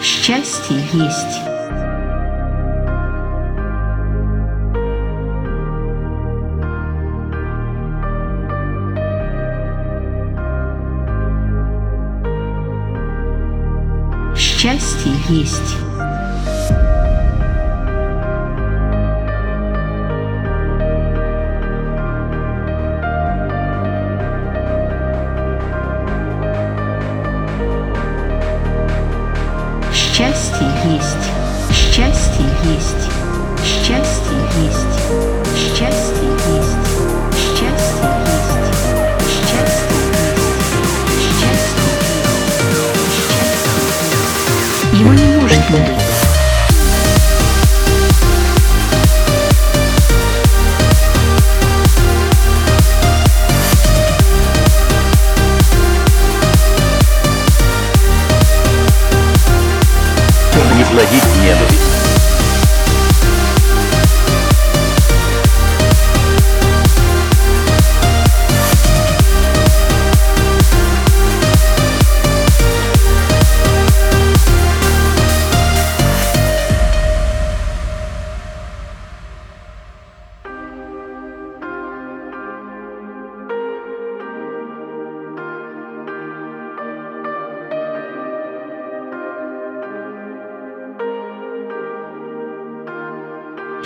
Счастье есть. Счастье есть. chest, he is.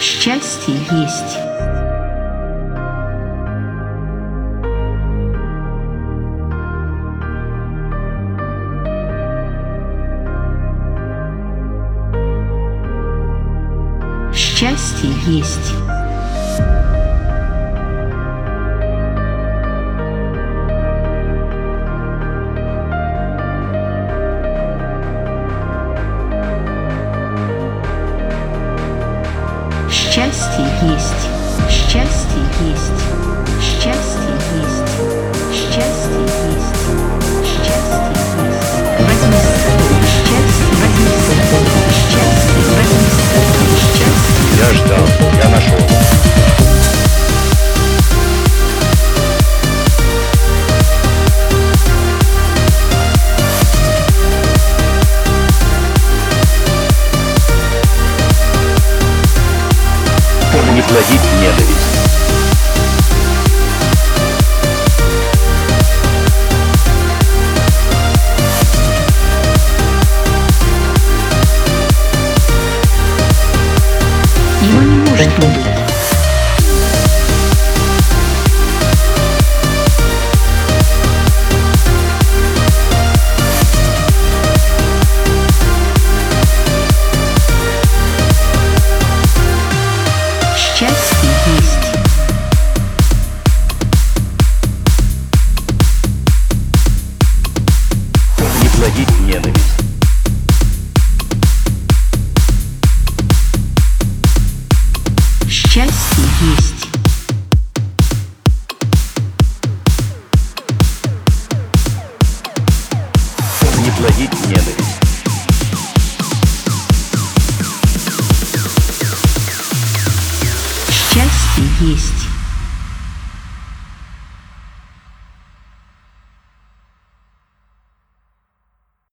Счастье есть. Счастье есть. Счастье есть. Счастье есть. Счастье есть. породить ненависть. Счастье есть. Не плодить ненависть. Счастье есть.